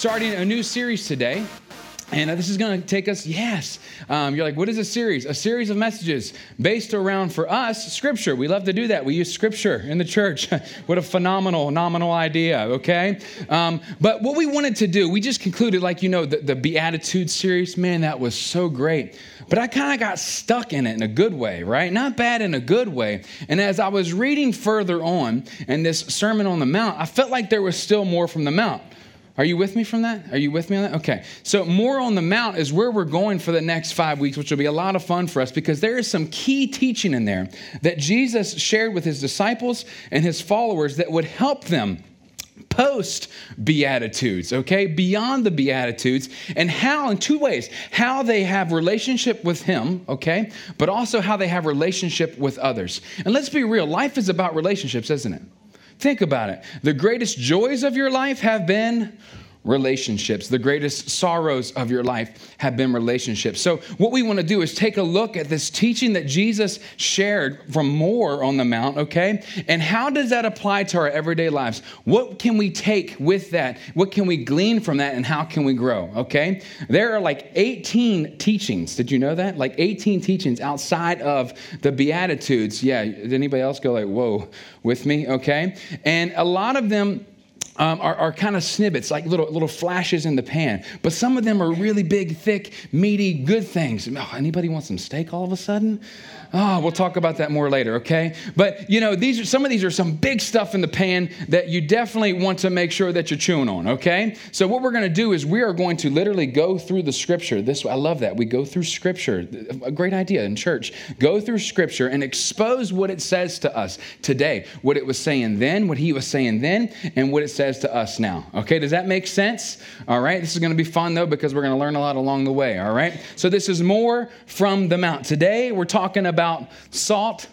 starting a new series today. And uh, this is going to take us, yes. Um, you're like, what is a series? A series of messages based around, for us, Scripture. We love to do that. We use Scripture in the church. what a phenomenal, nominal idea, okay? Um, but what we wanted to do, we just concluded, like, you know, the, the Beatitude series. Man, that was so great. But I kind of got stuck in it in a good way, right? Not bad in a good way. And as I was reading further on in this Sermon on the Mount, I felt like there was still more from the Mount. Are you with me from that? Are you with me on that? Okay. So, more on the Mount is where we're going for the next five weeks, which will be a lot of fun for us because there is some key teaching in there that Jesus shared with his disciples and his followers that would help them post beatitudes okay beyond the beatitudes and how in two ways how they have relationship with him okay but also how they have relationship with others and let's be real life is about relationships isn't it Think about it. The greatest joys of your life have been relationships. The greatest sorrows of your life have been relationships. So, what we want to do is take a look at this teaching that Jesus shared from more on the Mount, okay? And how does that apply to our everyday lives? What can we take with that? What can we glean from that? And how can we grow, okay? There are like 18 teachings. Did you know that? Like 18 teachings outside of the Beatitudes. Yeah, did anybody else go like, whoa, with me? Okay? And a lot of them um, are, are kind of snippets, like little, little flashes in the pan. But some of them are really big, thick, meaty, good things. Oh, anybody want some steak all of a sudden? Oh, we'll talk about that more later, okay? But you know, these are some of these are some big stuff in the pan that you definitely want to make sure that you're chewing on, okay? So what we're going to do is we are going to literally go through the scripture. This I love that. We go through scripture. A great idea in church. Go through scripture and expose what it says to us today. What it was saying then, what he was saying then, and what it says to us now. Okay? Does that make sense? All right? This is going to be fun though because we're going to learn a lot along the way, all right? So this is more from the mount. Today we're talking about about salt,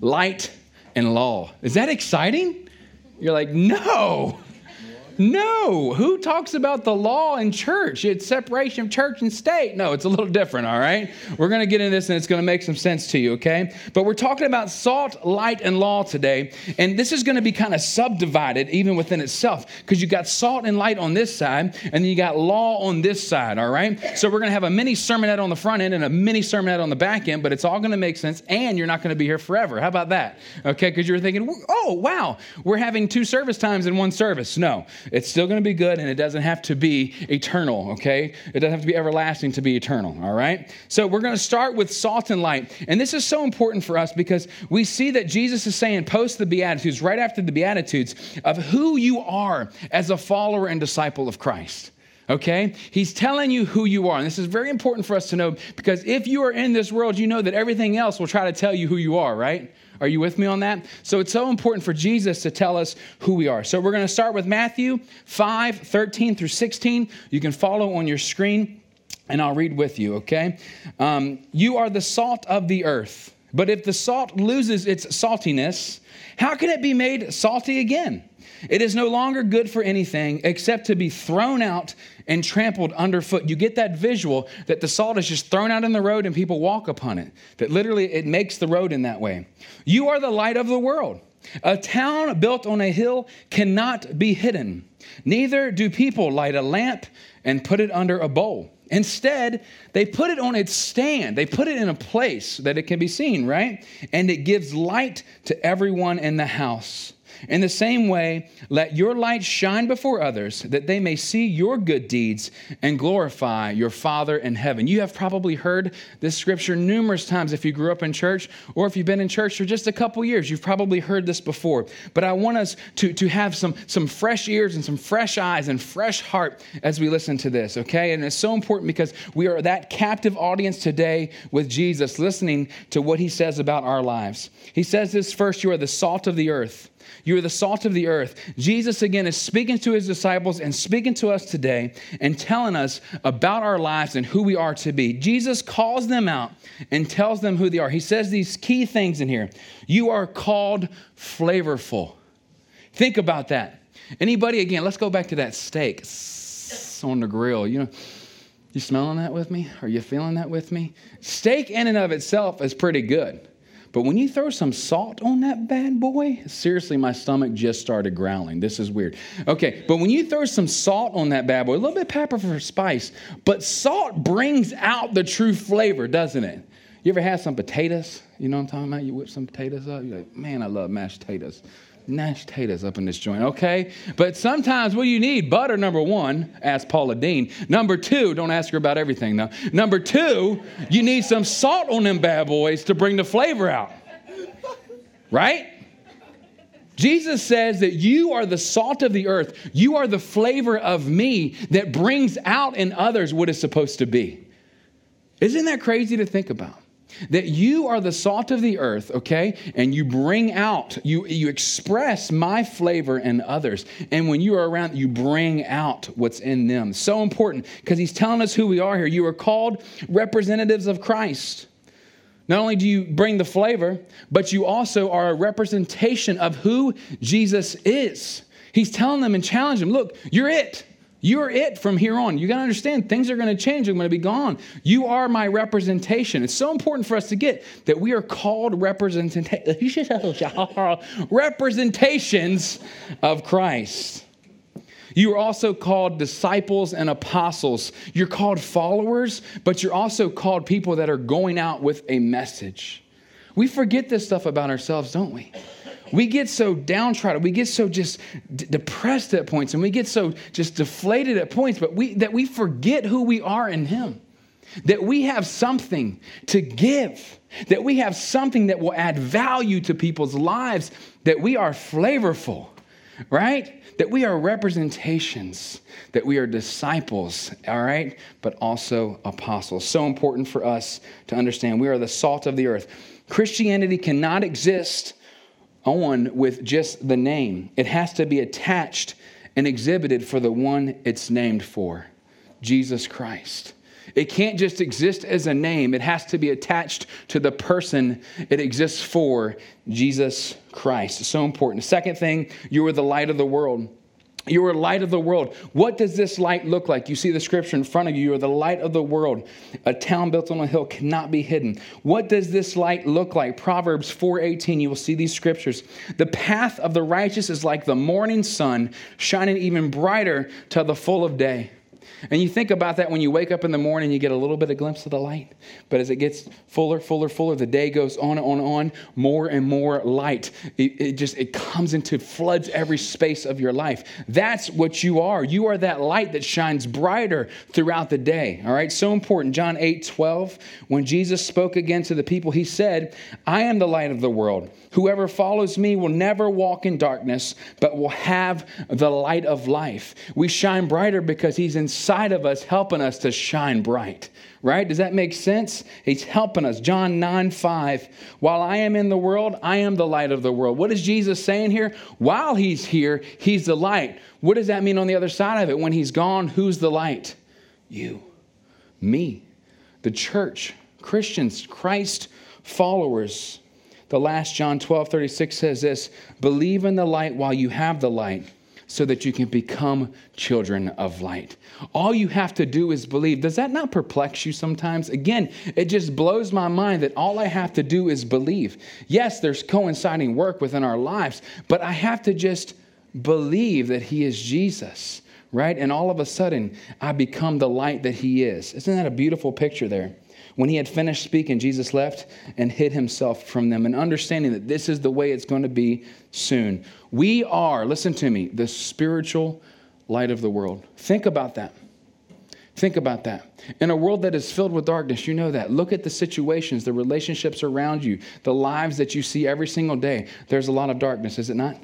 light, and law. Is that exciting? You're like, no. No. Who talks about the law in church? It's separation of church and state. No, it's a little different, all right? We're going to get into this and it's going to make some sense to you, okay? But we're talking about salt, light, and law today. And this is going to be kind of subdivided even within itself because you got salt and light on this side and you got law on this side, all right? So we're going to have a mini sermonette on the front end and a mini sermonette on the back end, but it's all going to make sense and you're not going to be here forever. How about that? Okay? Because you're thinking, oh, wow, we're having two service times in one service. No. It's still going to be good and it doesn't have to be eternal, okay? It doesn't have to be everlasting to be eternal, all right? So we're going to start with salt and light. And this is so important for us because we see that Jesus is saying post the Beatitudes, right after the Beatitudes, of who you are as a follower and disciple of Christ okay? He's telling you who you are. And this is very important for us to know because if you are in this world, you know that everything else will try to tell you who you are, right? Are you with me on that? So it's so important for Jesus to tell us who we are. So we're going to start with Matthew 5 13 through 16. You can follow on your screen, and I'll read with you, okay? Um, you are the salt of the earth. But if the salt loses its saltiness, how can it be made salty again? It is no longer good for anything except to be thrown out and trampled underfoot. You get that visual that the salt is just thrown out in the road and people walk upon it. That literally it makes the road in that way. You are the light of the world. A town built on a hill cannot be hidden. Neither do people light a lamp and put it under a bowl. Instead, they put it on its stand. They put it in a place that it can be seen, right? And it gives light to everyone in the house. In the same way, let your light shine before others, that they may see your good deeds and glorify your Father in heaven. You have probably heard this scripture numerous times if you grew up in church or if you've been in church for just a couple years. You've probably heard this before. But I want us to, to have some, some fresh ears and some fresh eyes and fresh heart as we listen to this, okay? And it's so important because we are that captive audience today with Jesus, listening to what he says about our lives. He says this first you are the salt of the earth. You are the salt of the earth. Jesus, again, is speaking to his disciples and speaking to us today and telling us about our lives and who we are to be. Jesus calls them out and tells them who they are. He says these key things in here. You are called flavorful. Think about that. Anybody, again, let's go back to that steak on the grill. You know, you smelling that with me? Are you feeling that with me? Steak in and of itself is pretty good. But when you throw some salt on that bad boy, seriously, my stomach just started growling. This is weird. Okay, but when you throw some salt on that bad boy, a little bit of pepper for spice, but salt brings out the true flavor, doesn't it? You ever had some potatoes? You know what I'm talking about? You whip some potatoes up. You're like, man, I love mashed potatoes. Mashed potatoes up in this joint, okay? But sometimes what do you need? Butter, number one, ask Paula Deen. Number two, don't ask her about everything though. Number two, you need some salt on them bad boys to bring the flavor out. Right? Jesus says that you are the salt of the earth. You are the flavor of me that brings out in others what is supposed to be. Isn't that crazy to think about? That you are the salt of the earth, okay? And you bring out, you, you express my flavor in others. And when you are around, you bring out what's in them. So important because he's telling us who we are here. You are called representatives of Christ. Not only do you bring the flavor, but you also are a representation of who Jesus is. He's telling them and challenging them look, you're it. You're it from here on. You got to understand things are going to change. I'm going to be gone. You are my representation. It's so important for us to get that we are called representations of Christ. You are also called disciples and apostles. You're called followers, but you're also called people that are going out with a message. We forget this stuff about ourselves, don't we? We get so downtrodden, we get so just d- depressed at points, and we get so just deflated at points, but we, that we forget who we are in Him. That we have something to give, that we have something that will add value to people's lives, that we are flavorful, right? That we are representations, that we are disciples, all right? But also apostles. So important for us to understand. We are the salt of the earth. Christianity cannot exist on with just the name. It has to be attached and exhibited for the one it's named for Jesus Christ. It can't just exist as a name, it has to be attached to the person it exists for, Jesus Christ. It's so important. Second thing, you are the light of the world. You are light of the world. What does this light look like? You see the scripture in front of you. You are the light of the world. A town built on a hill cannot be hidden. What does this light look like? Proverbs 4:18. You will see these scriptures. The path of the righteous is like the morning sun, shining even brighter till the full of day. And you think about that when you wake up in the morning, you get a little bit of glimpse of the light. But as it gets fuller, fuller, fuller, the day goes on and on and on, more and more light. It, it just it comes into floods every space of your life. That's what you are. You are that light that shines brighter throughout the day. All right, so important. John 8, 12, when Jesus spoke again to the people, he said, I am the light of the world. Whoever follows me will never walk in darkness, but will have the light of life. We shine brighter because he's inside inside of us helping us to shine bright, right? Does that make sense? He's helping us. John 9 5. While I am in the world, I am the light of the world. What is Jesus saying here? While he's here, he's the light. What does that mean on the other side of it? When he's gone, who's the light? You, me, the church, Christians, Christ followers. The last John 12 36 says this Believe in the light while you have the light so that you can become children of light. All you have to do is believe. Does that not perplex you sometimes? Again, it just blows my mind that all I have to do is believe. Yes, there's coinciding work within our lives, but I have to just believe that He is Jesus, right? And all of a sudden, I become the light that He is. Isn't that a beautiful picture there? When he had finished speaking, Jesus left and hid himself from them, and understanding that this is the way it's going to be soon. We are, listen to me, the spiritual light of the world. Think about that. Think about that. In a world that is filled with darkness, you know that. Look at the situations, the relationships around you, the lives that you see every single day. There's a lot of darkness, is it not?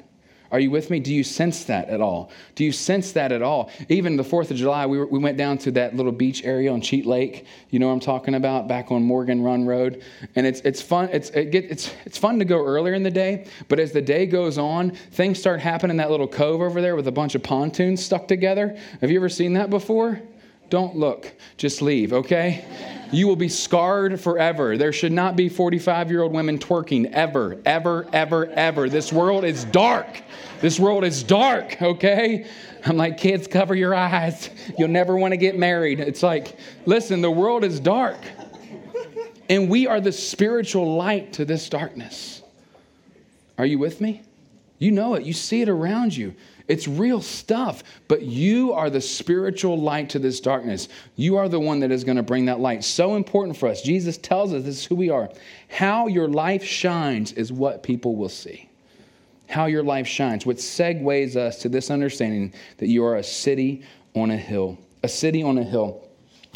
Are you with me? Do you sense that at all? Do you sense that at all? Even the 4th of July, we, were, we went down to that little beach area on Cheat Lake. You know what I'm talking about? Back on Morgan Run Road. And it's, it's fun. It's, it get, it's, it's fun to go earlier in the day, but as the day goes on, things start happening in that little cove over there with a bunch of pontoons stuck together. Have you ever seen that before? Don't look, just leave, okay? You will be scarred forever. There should not be 45 year old women twerking ever, ever, ever, ever. This world is dark. This world is dark, okay? I'm like, kids, cover your eyes. You'll never want to get married. It's like, listen, the world is dark. And we are the spiritual light to this darkness. Are you with me? You know it, you see it around you. It's real stuff, but you are the spiritual light to this darkness. You are the one that is going to bring that light. So important for us. Jesus tells us this is who we are. How your life shines is what people will see. How your life shines, which segues us to this understanding that you are a city on a hill. A city on a hill.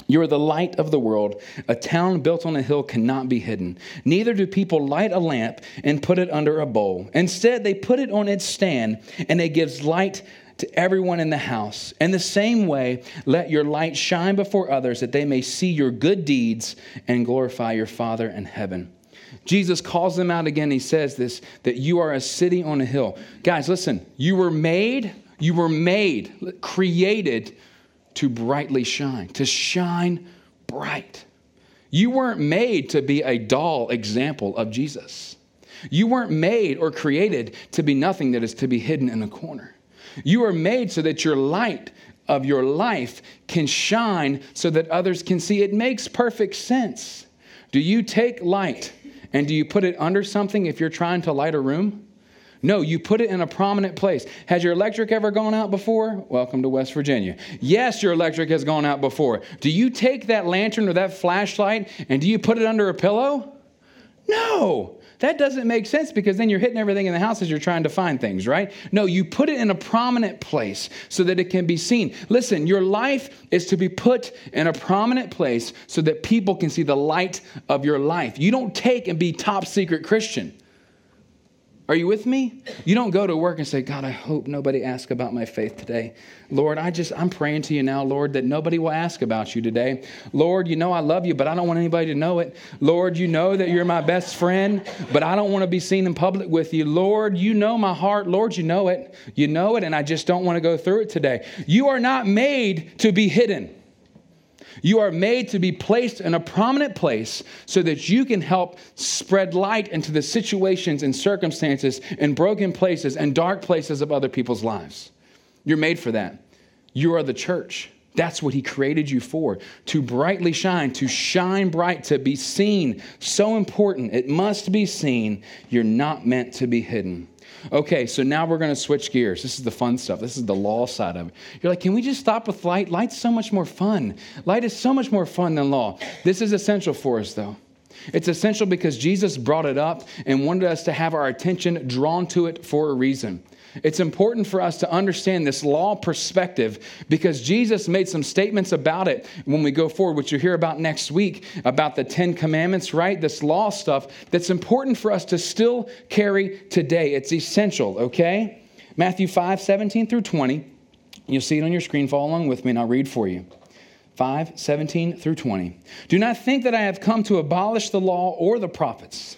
You are the light of the world. A town built on a hill cannot be hidden. Neither do people light a lamp and put it under a bowl. Instead, they put it on its stand, and it gives light to everyone in the house. In the same way, let your light shine before others that they may see your good deeds and glorify your Father in heaven. Jesus calls them out again. He says this that you are a city on a hill. Guys, listen, you were made, you were made, created to brightly shine, to shine bright. You weren't made to be a dull example of Jesus. You weren't made or created to be nothing that is to be hidden in a corner. You are made so that your light of your life can shine so that others can see. It makes perfect sense. Do you take light and do you put it under something if you're trying to light a room? No, you put it in a prominent place. Has your electric ever gone out before? Welcome to West Virginia. Yes, your electric has gone out before. Do you take that lantern or that flashlight and do you put it under a pillow? No. That doesn't make sense because then you're hitting everything in the house as you're trying to find things, right? No, you put it in a prominent place so that it can be seen. Listen, your life is to be put in a prominent place so that people can see the light of your life. You don't take and be top secret Christian. Are you with me? You don't go to work and say, God, I hope nobody asks about my faith today. Lord, I just, I'm praying to you now, Lord, that nobody will ask about you today. Lord, you know I love you, but I don't want anybody to know it. Lord, you know that you're my best friend, but I don't want to be seen in public with you. Lord, you know my heart. Lord, you know it. You know it, and I just don't want to go through it today. You are not made to be hidden. You are made to be placed in a prominent place so that you can help spread light into the situations and circumstances and broken places and dark places of other people's lives. You're made for that. You are the church. That's what he created you for to brightly shine, to shine bright, to be seen. So important. It must be seen. You're not meant to be hidden. Okay, so now we're going to switch gears. This is the fun stuff. This is the law side of it. You're like, can we just stop with light? Light's so much more fun. Light is so much more fun than law. This is essential for us, though. It's essential because Jesus brought it up and wanted us to have our attention drawn to it for a reason. It's important for us to understand this law perspective because Jesus made some statements about it when we go forward, which you'll hear about next week about the Ten Commandments, right? This law stuff that's important for us to still carry today. It's essential, okay? Matthew 5 17 through 20. You'll see it on your screen. Follow along with me, and I'll read for you. 5 17 through 20. Do not think that I have come to abolish the law or the prophets.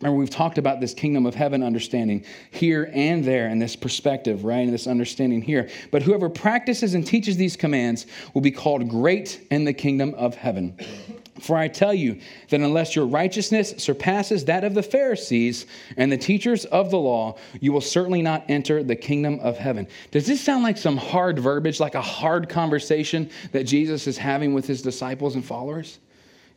Remember, we've talked about this kingdom of heaven understanding here and there, and this perspective, right? And this understanding here. But whoever practices and teaches these commands will be called great in the kingdom of heaven. For I tell you that unless your righteousness surpasses that of the Pharisees and the teachers of the law, you will certainly not enter the kingdom of heaven. Does this sound like some hard verbiage, like a hard conversation that Jesus is having with his disciples and followers?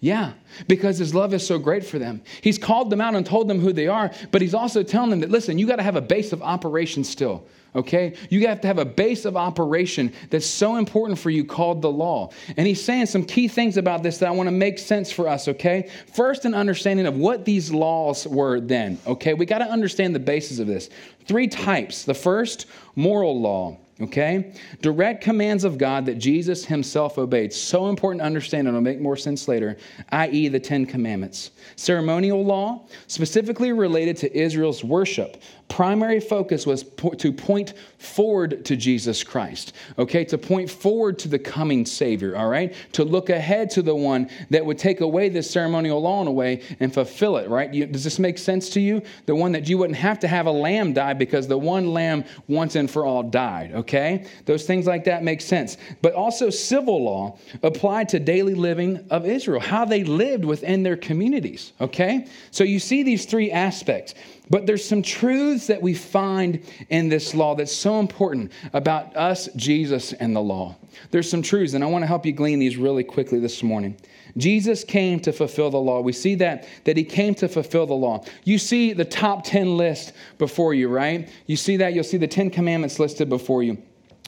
Yeah, because his love is so great for them. He's called them out and told them who they are, but he's also telling them that, listen, you got to have a base of operation still, okay? You have to have a base of operation that's so important for you called the law. And he's saying some key things about this that I want to make sense for us, okay? First, an understanding of what these laws were then, okay? We got to understand the basis of this. Three types. The first, moral law. Okay? Direct commands of God that Jesus himself obeyed. So important to understand, and it'll make more sense later, i.e., the Ten Commandments. Ceremonial law, specifically related to Israel's worship, primary focus was po- to point forward to Jesus Christ, okay? To point forward to the coming Savior, all right? To look ahead to the one that would take away this ceremonial law in a way and fulfill it, right? You, does this make sense to you? The one that you wouldn't have to have a lamb die because the one lamb once and for all died, okay? Those things like that make sense. But also, civil law applied to daily living of Israel, how they lived within their communities, okay? So you see these three aspects. But there's some truths that we find in this law that's so important about us, Jesus, and the law. There's some truths, and I want to help you glean these really quickly this morning. Jesus came to fulfill the law. We see that that he came to fulfill the law. You see the top 10 list before you, right? You see that you'll see the 10 commandments listed before you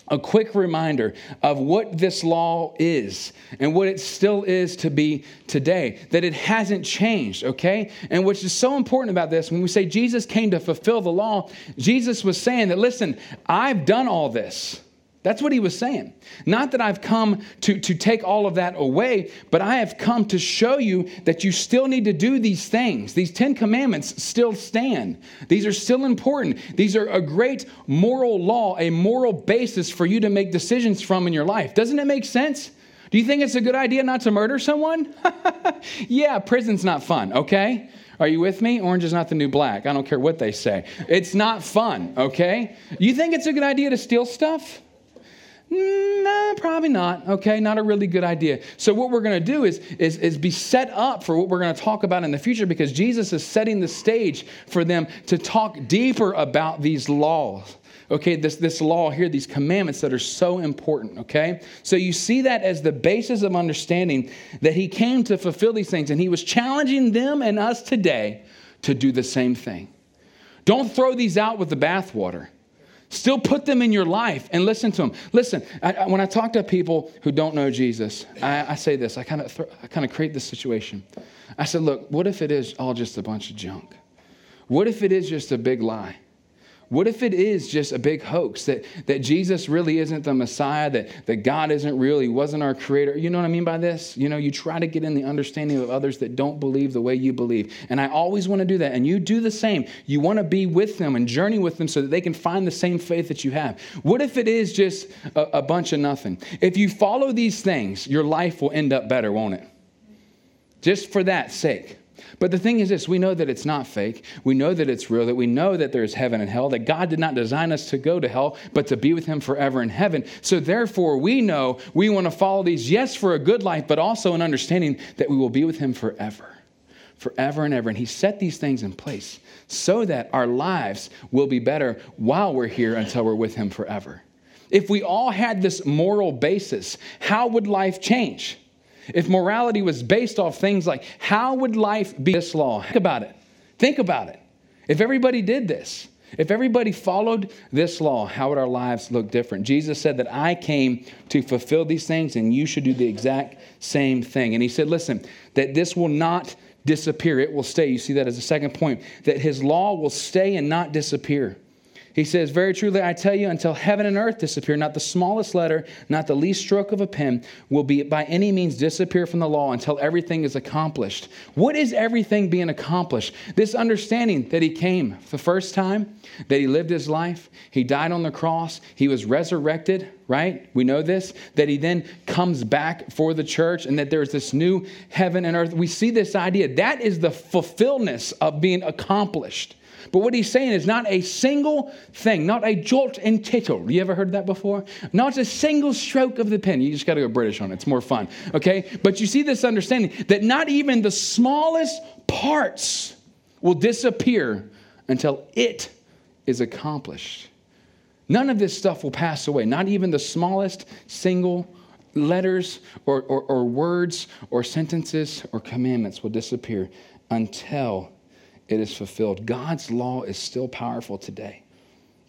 a quick reminder of what this law is and what it still is to be today, that it hasn't changed, okay? And which is so important about this, when we say Jesus came to fulfill the law, Jesus was saying that, listen, I've done all this. That's what he was saying. Not that I've come to, to take all of that away, but I have come to show you that you still need to do these things. These Ten Commandments still stand. These are still important. These are a great moral law, a moral basis for you to make decisions from in your life. Doesn't it make sense? Do you think it's a good idea not to murder someone? yeah, prison's not fun, okay? Are you with me? Orange is not the new black. I don't care what they say. It's not fun, okay? You think it's a good idea to steal stuff? Mm, nah, probably not. Okay, not a really good idea. So what we're going to do is, is, is be set up for what we're going to talk about in the future because Jesus is setting the stage for them to talk deeper about these laws. Okay, this, this law here, these commandments that are so important, okay? So you see that as the basis of understanding that he came to fulfill these things and he was challenging them and us today to do the same thing. Don't throw these out with the bathwater. Still put them in your life and listen to them. Listen, I, I, when I talk to people who don't know Jesus, I, I say this. I kind of I kind of create this situation. I said, look, what if it is all just a bunch of junk? What if it is just a big lie? What if it is just a big hoax that, that Jesus really isn't the Messiah, that, that God isn't real, He wasn't our creator? You know what I mean by this? You know, you try to get in the understanding of others that don't believe the way you believe. And I always want to do that. And you do the same. You want to be with them and journey with them so that they can find the same faith that you have. What if it is just a, a bunch of nothing? If you follow these things, your life will end up better, won't it? Just for that sake. But the thing is this we know that it's not fake. We know that it's real, that we know that there's heaven and hell, that God did not design us to go to hell, but to be with Him forever in heaven. So therefore, we know we want to follow these, yes, for a good life, but also an understanding that we will be with Him forever. Forever and ever. And He set these things in place so that our lives will be better while we're here until we're with Him forever. If we all had this moral basis, how would life change? If morality was based off things like how would life be this law? Think about it. Think about it. If everybody did this, if everybody followed this law, how would our lives look different? Jesus said that I came to fulfill these things and you should do the exact same thing. And he said, listen, that this will not disappear, it will stay. You see that as a second point, that his law will stay and not disappear. He says, Very truly, I tell you, until heaven and earth disappear, not the smallest letter, not the least stroke of a pen will be by any means disappear from the law until everything is accomplished. What is everything being accomplished? This understanding that he came the first time, that he lived his life, he died on the cross, he was resurrected, right? We know this, that he then comes back for the church and that there's this new heaven and earth. We see this idea. That is the fulfillment of being accomplished. But what he's saying is not a single thing, not a jot and tittle. You ever heard that before? Not a single stroke of the pen. You just got to go British on it. It's more fun. Okay? But you see this understanding that not even the smallest parts will disappear until it is accomplished. None of this stuff will pass away, not even the smallest single letters or, or, or words or sentences or commandments will disappear until it is fulfilled. God's law is still powerful today.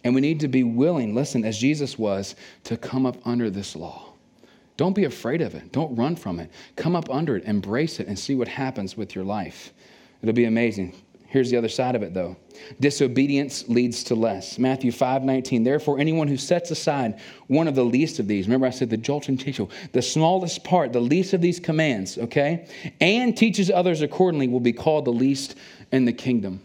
And we need to be willing, listen, as Jesus was, to come up under this law. Don't be afraid of it. Don't run from it. Come up under it, embrace it, and see what happens with your life. It'll be amazing. Here's the other side of it, though. Disobedience leads to less. Matthew 5 19. Therefore, anyone who sets aside one of the least of these, remember I said the jolt and tinkle, the smallest part, the least of these commands, okay, and teaches others accordingly will be called the least in the kingdom.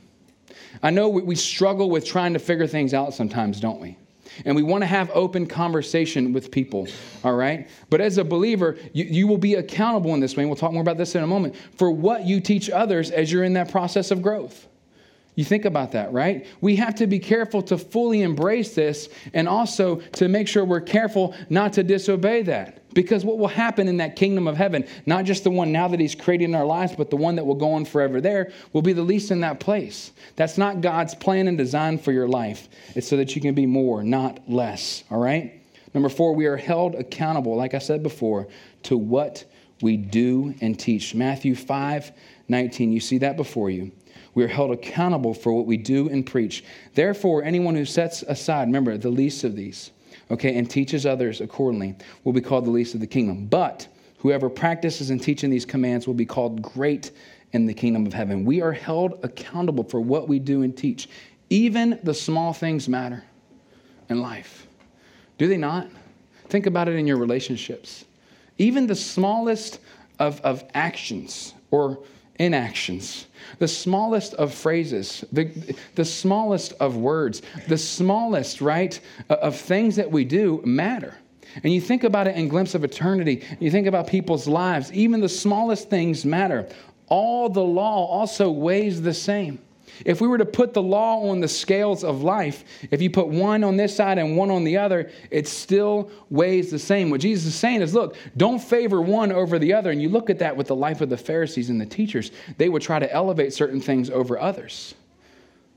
I know we, struggle with trying to figure things out sometimes, don't we? And we want to have open conversation with people, all right? But as a believer, you, you will be accountable in this way, and we'll talk more about this in a moment, for what you teach others as you're in that process of growth. You think about that, right? We have to be careful to fully embrace this and also to make sure we're careful not to disobey that. Because what will happen in that kingdom of heaven, not just the one now that He's created in our lives, but the one that will go on forever there, will be the least in that place. That's not God's plan and design for your life. It's so that you can be more, not less, all right? Number four, we are held accountable, like I said before, to what we do and teach. Matthew 5 19, you see that before you. We are held accountable for what we do and preach. Therefore, anyone who sets aside, remember, the least of these, okay, and teaches others accordingly will be called the least of the kingdom. But whoever practices and teaching these commands will be called great in the kingdom of heaven. We are held accountable for what we do and teach. Even the small things matter in life. Do they not? Think about it in your relationships. Even the smallest of, of actions or inactions, the smallest of phrases, the, the smallest of words, the smallest, right, of things that we do matter. And you think about it in glimpse of eternity, you think about people's lives, even the smallest things matter. All the law also weighs the same. If we were to put the law on the scales of life, if you put one on this side and one on the other, it still weighs the same. What Jesus is saying is look, don't favor one over the other. And you look at that with the life of the Pharisees and the teachers, they would try to elevate certain things over others.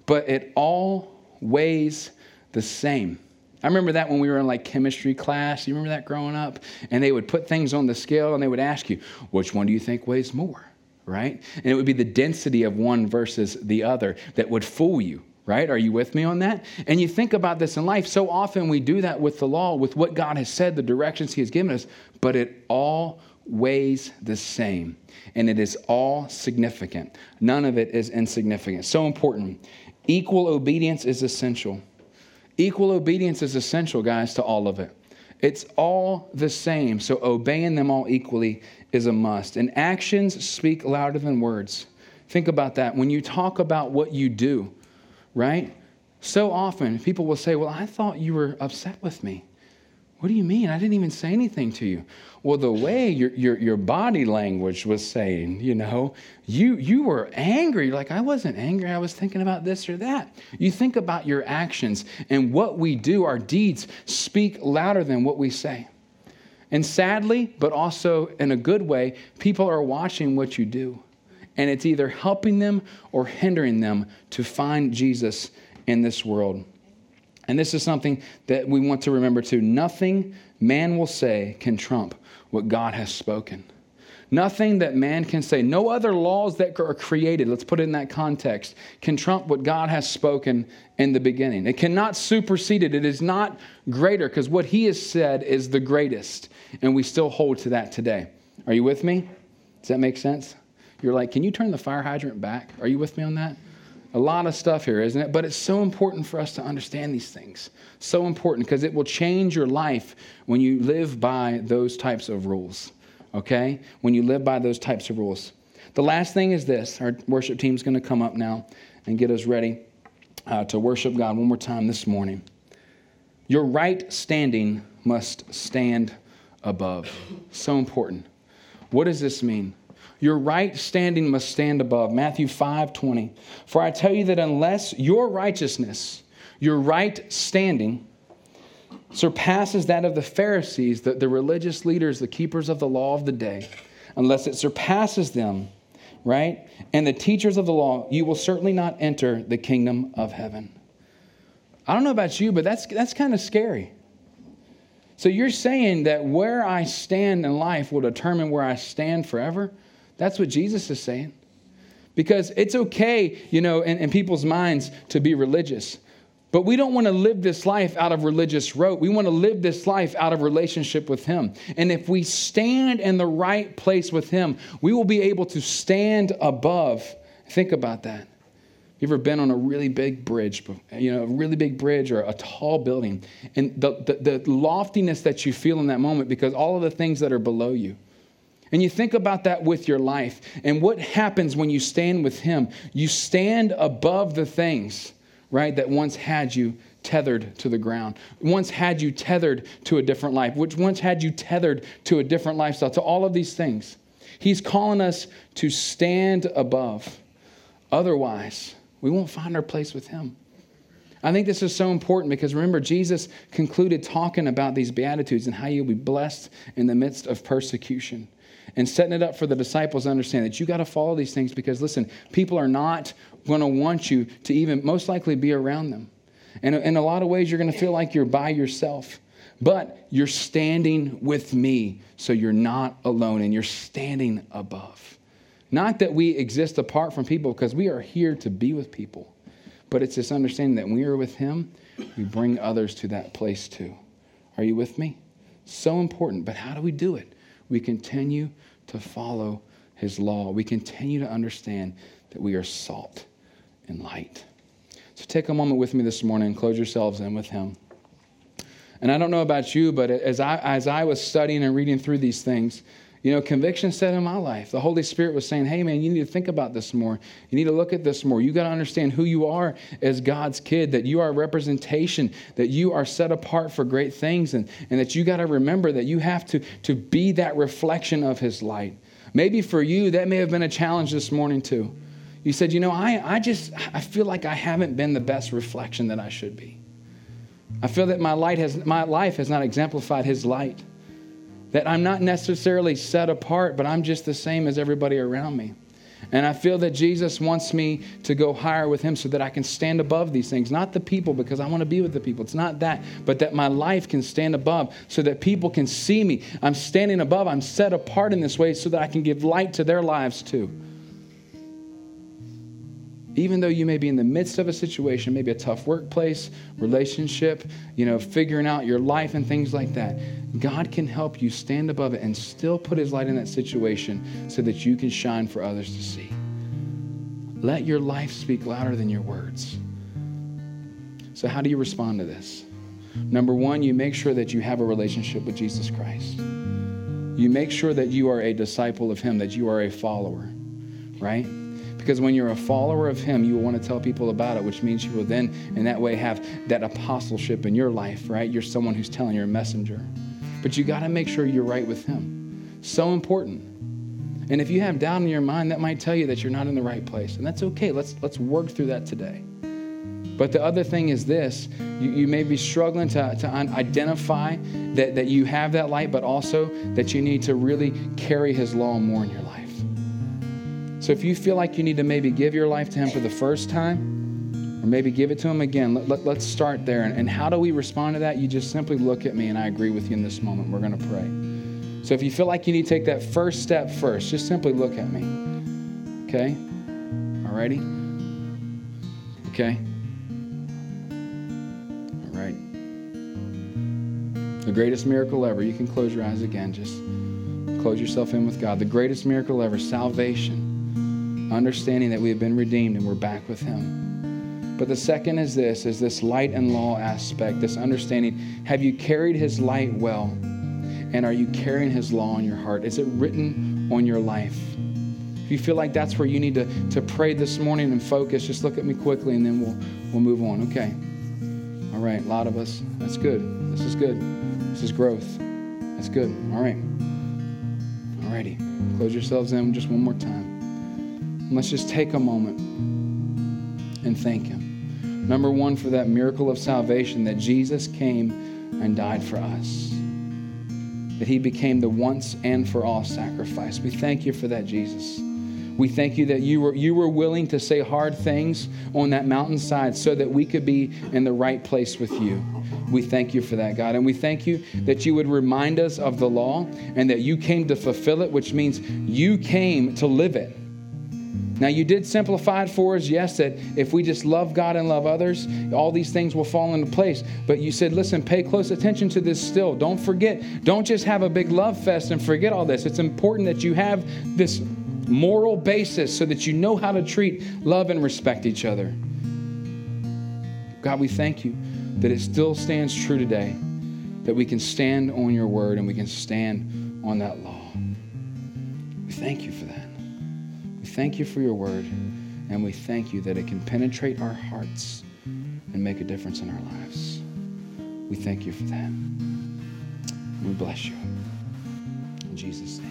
But it all weighs the same. I remember that when we were in like chemistry class. You remember that growing up? And they would put things on the scale and they would ask you, which one do you think weighs more? Right? And it would be the density of one versus the other that would fool you, right? Are you with me on that? And you think about this in life. So often we do that with the law, with what God has said, the directions He has given us, but it all weighs the same. And it is all significant. None of it is insignificant. So important. Equal obedience is essential. Equal obedience is essential, guys, to all of it. It's all the same. So obeying them all equally is a must. And actions speak louder than words. Think about that. When you talk about what you do, right? So often people will say, Well, I thought you were upset with me. What do you mean? I didn't even say anything to you. Well, the way your, your, your body language was saying, you know, you, you were angry. Like, I wasn't angry. I was thinking about this or that. You think about your actions and what we do, our deeds speak louder than what we say. And sadly, but also in a good way, people are watching what you do. And it's either helping them or hindering them to find Jesus in this world. And this is something that we want to remember too. Nothing man will say can trump what God has spoken. Nothing that man can say, no other laws that are created, let's put it in that context, can trump what God has spoken in the beginning. It cannot supersede it. It is not greater because what he has said is the greatest. And we still hold to that today. Are you with me? Does that make sense? You're like, can you turn the fire hydrant back? Are you with me on that? A lot of stuff here, isn't it? But it's so important for us to understand these things. So important because it will change your life when you live by those types of rules okay? When you live by those types of rules. The last thing is this our worship team is going to come up now and get us ready uh, to worship God one more time this morning. Your right standing must stand above. So important. What does this mean? Your right standing must stand above. Matthew 5 20. For I tell you that unless your righteousness, your right standing, surpasses that of the Pharisees, the, the religious leaders, the keepers of the law of the day, unless it surpasses them, right? And the teachers of the law, you will certainly not enter the kingdom of heaven. I don't know about you, but that's, that's kind of scary. So you're saying that where I stand in life will determine where I stand forever? That's what Jesus is saying. Because it's okay, you know, in, in people's minds to be religious. But we don't want to live this life out of religious rote. We want to live this life out of relationship with Him. And if we stand in the right place with Him, we will be able to stand above. Think about that. You ever been on a really big bridge, you know, a really big bridge or a tall building, and the, the, the loftiness that you feel in that moment because all of the things that are below you. And you think about that with your life. And what happens when you stand with Him? You stand above the things, right, that once had you tethered to the ground, once had you tethered to a different life, which once had you tethered to a different lifestyle, to all of these things. He's calling us to stand above. Otherwise, we won't find our place with Him. I think this is so important because remember, Jesus concluded talking about these Beatitudes and how you'll be blessed in the midst of persecution and setting it up for the disciples to understand that you got to follow these things because, listen, people are not going to want you to even most likely be around them. And in a lot of ways, you're going to feel like you're by yourself. But you're standing with me, so you're not alone and you're standing above. Not that we exist apart from people, because we are here to be with people. But it's this understanding that when we are with Him, we bring others to that place too. Are you with me? So important. But how do we do it? We continue to follow His law. We continue to understand that we are salt and light. So take a moment with me this morning and close yourselves in with Him. And I don't know about you, but as I, as I was studying and reading through these things, you know, conviction set in my life. The Holy Spirit was saying, hey, man, you need to think about this more. You need to look at this more. You got to understand who you are as God's kid, that you are a representation, that you are set apart for great things, and, and that you got to remember that you have to, to be that reflection of His light. Maybe for you, that may have been a challenge this morning, too. You said, you know, I, I just, I feel like I haven't been the best reflection that I should be. I feel that my, light has, my life has not exemplified His light. That I'm not necessarily set apart, but I'm just the same as everybody around me. And I feel that Jesus wants me to go higher with Him so that I can stand above these things. Not the people, because I want to be with the people. It's not that, but that my life can stand above so that people can see me. I'm standing above, I'm set apart in this way so that I can give light to their lives too even though you may be in the midst of a situation, maybe a tough workplace, relationship, you know, figuring out your life and things like that, God can help you stand above it and still put His light in that situation so that you can shine for others to see. Let your life speak louder than your words. So, how do you respond to this? Number one, you make sure that you have a relationship with Jesus Christ. You make sure that you are a disciple of Him, that you are a follower, right? Because when you're a follower of Him, you will want to tell people about it, which means you will then, in that way, have that apostleship in your life, right? You're someone who's telling, you're a messenger. But you got to make sure you're right with Him. So important. And if you have doubt in your mind, that might tell you that you're not in the right place. And that's okay. Let's, let's work through that today. But the other thing is this you, you may be struggling to, to identify that, that you have that light, but also that you need to really carry His law more in your life. So if you feel like you need to maybe give your life to Him for the first time, or maybe give it to Him again, let, us let, start there. And, and how do we respond to that? You just simply look at me, and I agree with you in this moment. We're going to pray. So if you feel like you need to take that first step first, just simply look at me. Okay? All righty? Okay? All right. The greatest miracle ever. You can close your eyes again. Just close yourself in with God. The greatest miracle ever salvation understanding that we have been redeemed and we're back with him. But the second is this is this light and law aspect, this understanding. Have you carried his light well? And are you carrying his law in your heart? Is it written on your life? If you feel like that's where you need to, to pray this morning and focus, just look at me quickly and then we'll we'll move on. Okay. All right, a lot of us. That's good. This is good. This is growth. That's good. All right. All righty. Close yourselves in just one more time. Let's just take a moment and thank Him. Number one, for that miracle of salvation that Jesus came and died for us, that He became the once and for all sacrifice. We thank you for that, Jesus. We thank you that you were, you were willing to say hard things on that mountainside so that we could be in the right place with you. We thank you for that, God. And we thank you that you would remind us of the law and that you came to fulfill it, which means you came to live it. Now, you did simplify it for us, yes, that if we just love God and love others, all these things will fall into place. But you said, listen, pay close attention to this still. Don't forget. Don't just have a big love fest and forget all this. It's important that you have this moral basis so that you know how to treat, love, and respect each other. God, we thank you that it still stands true today, that we can stand on your word and we can stand on that law. We thank you for that. Thank you for your word, and we thank you that it can penetrate our hearts and make a difference in our lives. We thank you for that. We bless you. In Jesus' name.